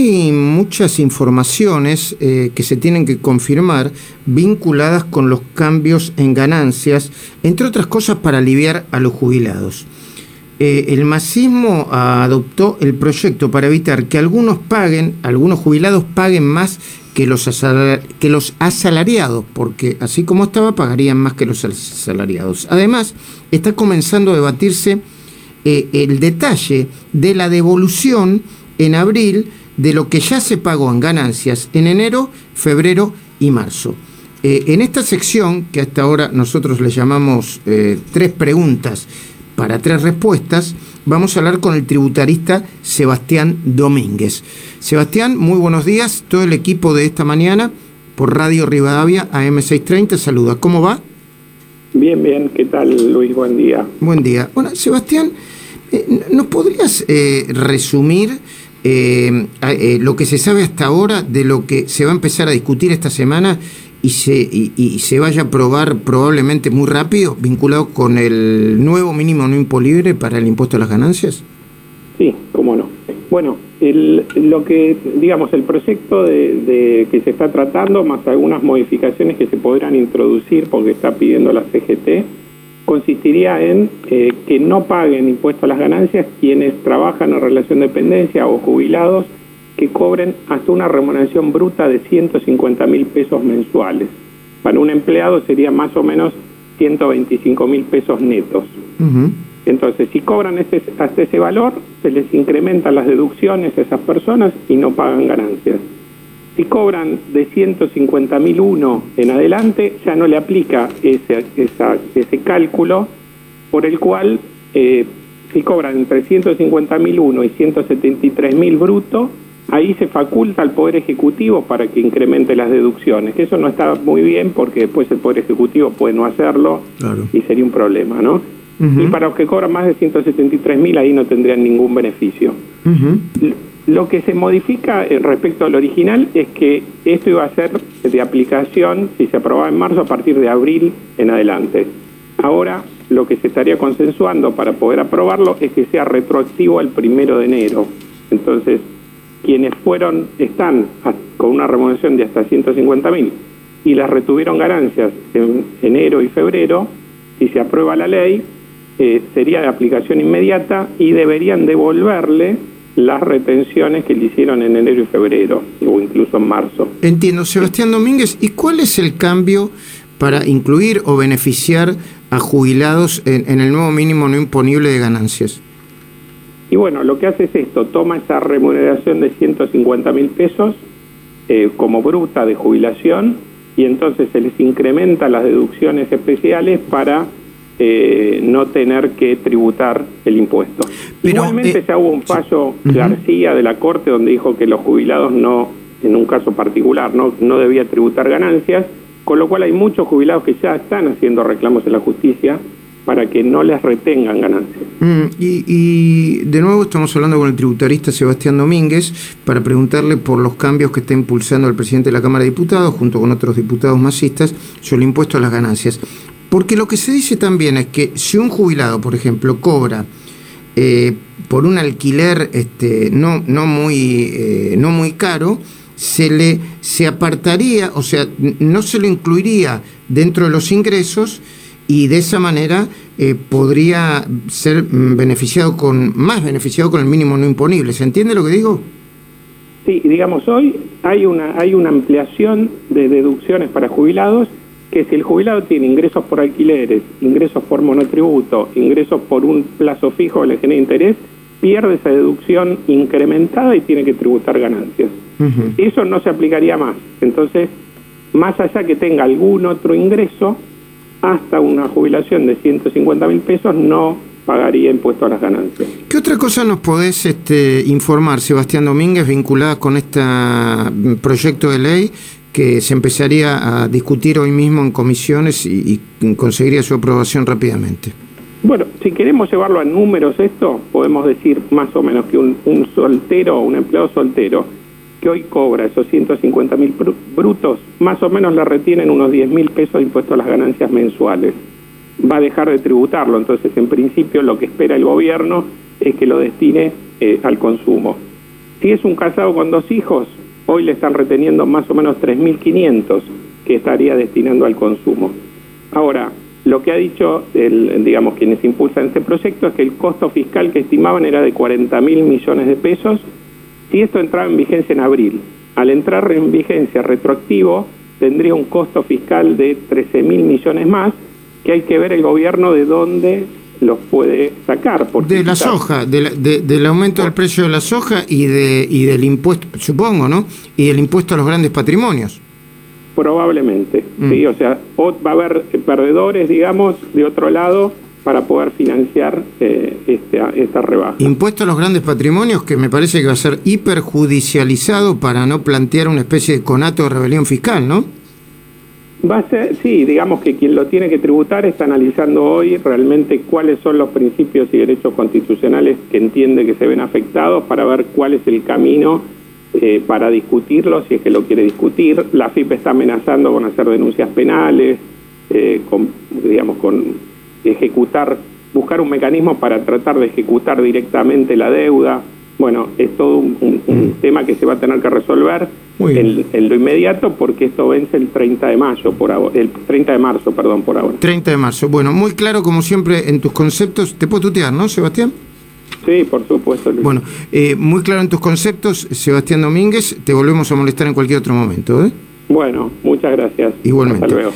hay muchas informaciones eh, que se tienen que confirmar vinculadas con los cambios en ganancias, entre otras cosas para aliviar a los jubilados. Eh, el masismo adoptó el proyecto para evitar que algunos paguen, algunos jubilados paguen más que los, que los asalariados, porque así como estaba, pagarían más que los asalariados. Además, está comenzando a debatirse eh, el detalle de la devolución en abril de lo que ya se pagó en ganancias en enero, febrero y marzo. Eh, en esta sección, que hasta ahora nosotros le llamamos eh, tres preguntas para tres respuestas, vamos a hablar con el tributarista Sebastián Domínguez. Sebastián, muy buenos días. Todo el equipo de esta mañana por Radio Rivadavia AM630 saluda. ¿Cómo va? Bien, bien. ¿Qué tal, Luis? Buen día. Buen día. Bueno, Sebastián, eh, ¿nos podrías resumir eh, eh, lo que se sabe hasta ahora de lo que se va a empezar a discutir esta semana y se, y, se vaya a aprobar probablemente muy rápido, vinculado con el nuevo mínimo no impolible para el impuesto a las ganancias? Sí, cómo no. Bueno, el, lo que, digamos, el proyecto de, que se está tratando, más algunas modificaciones que se podrán introducir porque está pidiendo la CGT, consistiría en eh, que no paguen impuestos a las ganancias quienes trabajan en relación de dependencia o jubilados que cobren hasta una remuneración bruta de 150 mil pesos mensuales. Para un empleado sería más o menos 125 mil pesos netos. Entonces, si cobran ese, hasta ese valor, se les incrementan las deducciones a esas personas y no pagan ganancias. Si cobran de 150.001 en adelante, ya no le aplica ese, ese cálculo por el cual eh, si cobran entre 150.001 y 173.000 bruto, ahí se faculta al Poder Ejecutivo para que incremente las deducciones, que eso no está muy bien porque después el Poder Ejecutivo puede no hacerlo y sería un problema, ¿no? Y para los que cobran más de 173.000 ahí no tendrían ningún beneficio. Lo que se modifica eh, respecto al original es que esto iba a ser de aplicación, si se aprobaba en marzo, a partir de abril en adelante. Ahora lo que se estaría consensuando para poder aprobarlo es que sea retroactivo al primero de enero. Entonces, quienes fueron, están con una remuneración de hasta 150 mil y las retuvieron ganancias en enero y febrero, si se aprueba la ley, eh, sería de aplicación inmediata y deberían devolverle las retenciones que le hicieron en enero y febrero, o incluso en marzo. Entiendo, Sebastián Domínguez, ¿y cuál es el cambio para incluir o beneficiar a jubilados en, el nuevo mínimo no imponible de ganancias? Y bueno, lo que hace es esto, toma esa remuneración de 150 mil pesos eh, como bruta de jubilación y entonces se les incrementa las deducciones especiales para eh, no tener que tributar el impuesto. Igualmente eh, ya hubo un fallo García de la Corte donde dijo que los jubilados no, en un caso particular, no, no debía tributar ganancias, con lo cual hay muchos jubilados que ya están haciendo reclamos en la justicia para que no les retengan ganancias. Mm, y, y, de nuevo estamos hablando con el tributarista Sebastián Domínguez para preguntarle por los cambios que está impulsando el presidente de la Cámara de Diputados junto con otros diputados masistas sobre el impuesto a las ganancias. Porque lo que se dice también es que si un jubilado, por ejemplo, cobra eh, por un alquiler este, no, no, muy, eh, no muy caro, se le se apartaría, o sea, no se lo incluiría dentro de los ingresos y de esa manera eh, podría ser beneficiado con más beneficiado con el mínimo no imponible. ¿Se entiende lo que digo? Sí, digamos hoy hay una hay una ampliación de deducciones para jubilados que si el jubilado tiene ingresos por alquileres, ingresos por monotributo, ingresos por un plazo fijo que le genera interés, pierde esa deducción incrementada y tiene que tributar ganancias. Eso no se aplicaría más. Entonces, más allá que tenga algún otro ingreso, hasta una jubilación de 150 mil pesos no pagaría impuesto a las ganancias. ¿Qué otra cosa nos podés este, informar, Sebastián Domínguez, vinculada con este proyecto de ley que se empezaría a discutir hoy mismo en comisiones y, conseguiría su aprobación rápidamente. Bueno, si queremos llevarlo a números esto, podemos decir más o menos que un, soltero, un empleado soltero, que hoy cobra esos 150 mil brutos, más o menos le retienen unos 10 mil pesos de impuesto a las ganancias mensuales. Va a dejar de tributarlo, entonces en principio lo que espera el gobierno es que lo destine eh, al consumo. Si es un casado con dos hijos, hoy le están reteniendo más o menos 3.500 que estaría destinando al consumo. Ahora, lo que ha dicho, el, digamos, quienes impulsan este proyecto es que el costo fiscal que estimaban era de 40 mil millones de pesos si esto entraba en vigencia en abril. Al entrar en vigencia retroactivo, tendría un costo fiscal de 13 mil millones más, que hay que ver el gobierno de dónde los puede sacar. de la soja, del aumento del precio de la soja y, de, y del impuesto, supongo, ¿no? Y del impuesto a los grandes patrimonios. Probablemente, mm. sí, o sea, va a haber perdedores, digamos, de otro lado para poder financiar eh, esta, esta rebaja. Impuesto a los grandes patrimonios que me parece que va a ser hiperjudicializado para no plantear una especie de conato de rebelión fiscal, ¿no? Va a ser, sí, digamos que quien lo tiene que tributar está analizando hoy realmente cuáles son los principios y derechos constitucionales que entiende que se ven afectados para ver cuál es el camino eh, para discutirlo, si es que lo quiere discutir. La FIP está amenazando con hacer denuncias penales, eh, con, digamos, con ejecutar, buscar un mecanismo para tratar de ejecutar directamente la deuda. Bueno, es todo un, mm. tema que se va a tener que resolver en, lo inmediato porque esto vence el 30 de mayo por ahora, el 30 de marzo, perdón, por ahora. 30 de marzo. Bueno, muy claro como siempre en tus conceptos. ¿Te puedo tutear, no, Sebastián? Sí, por supuesto. Bueno, eh, muy claro en tus conceptos, Sebastián Domínguez. Te volvemos a molestar en cualquier otro momento. ¿eh? Bueno, muchas gracias. Igualmente. Hasta luego.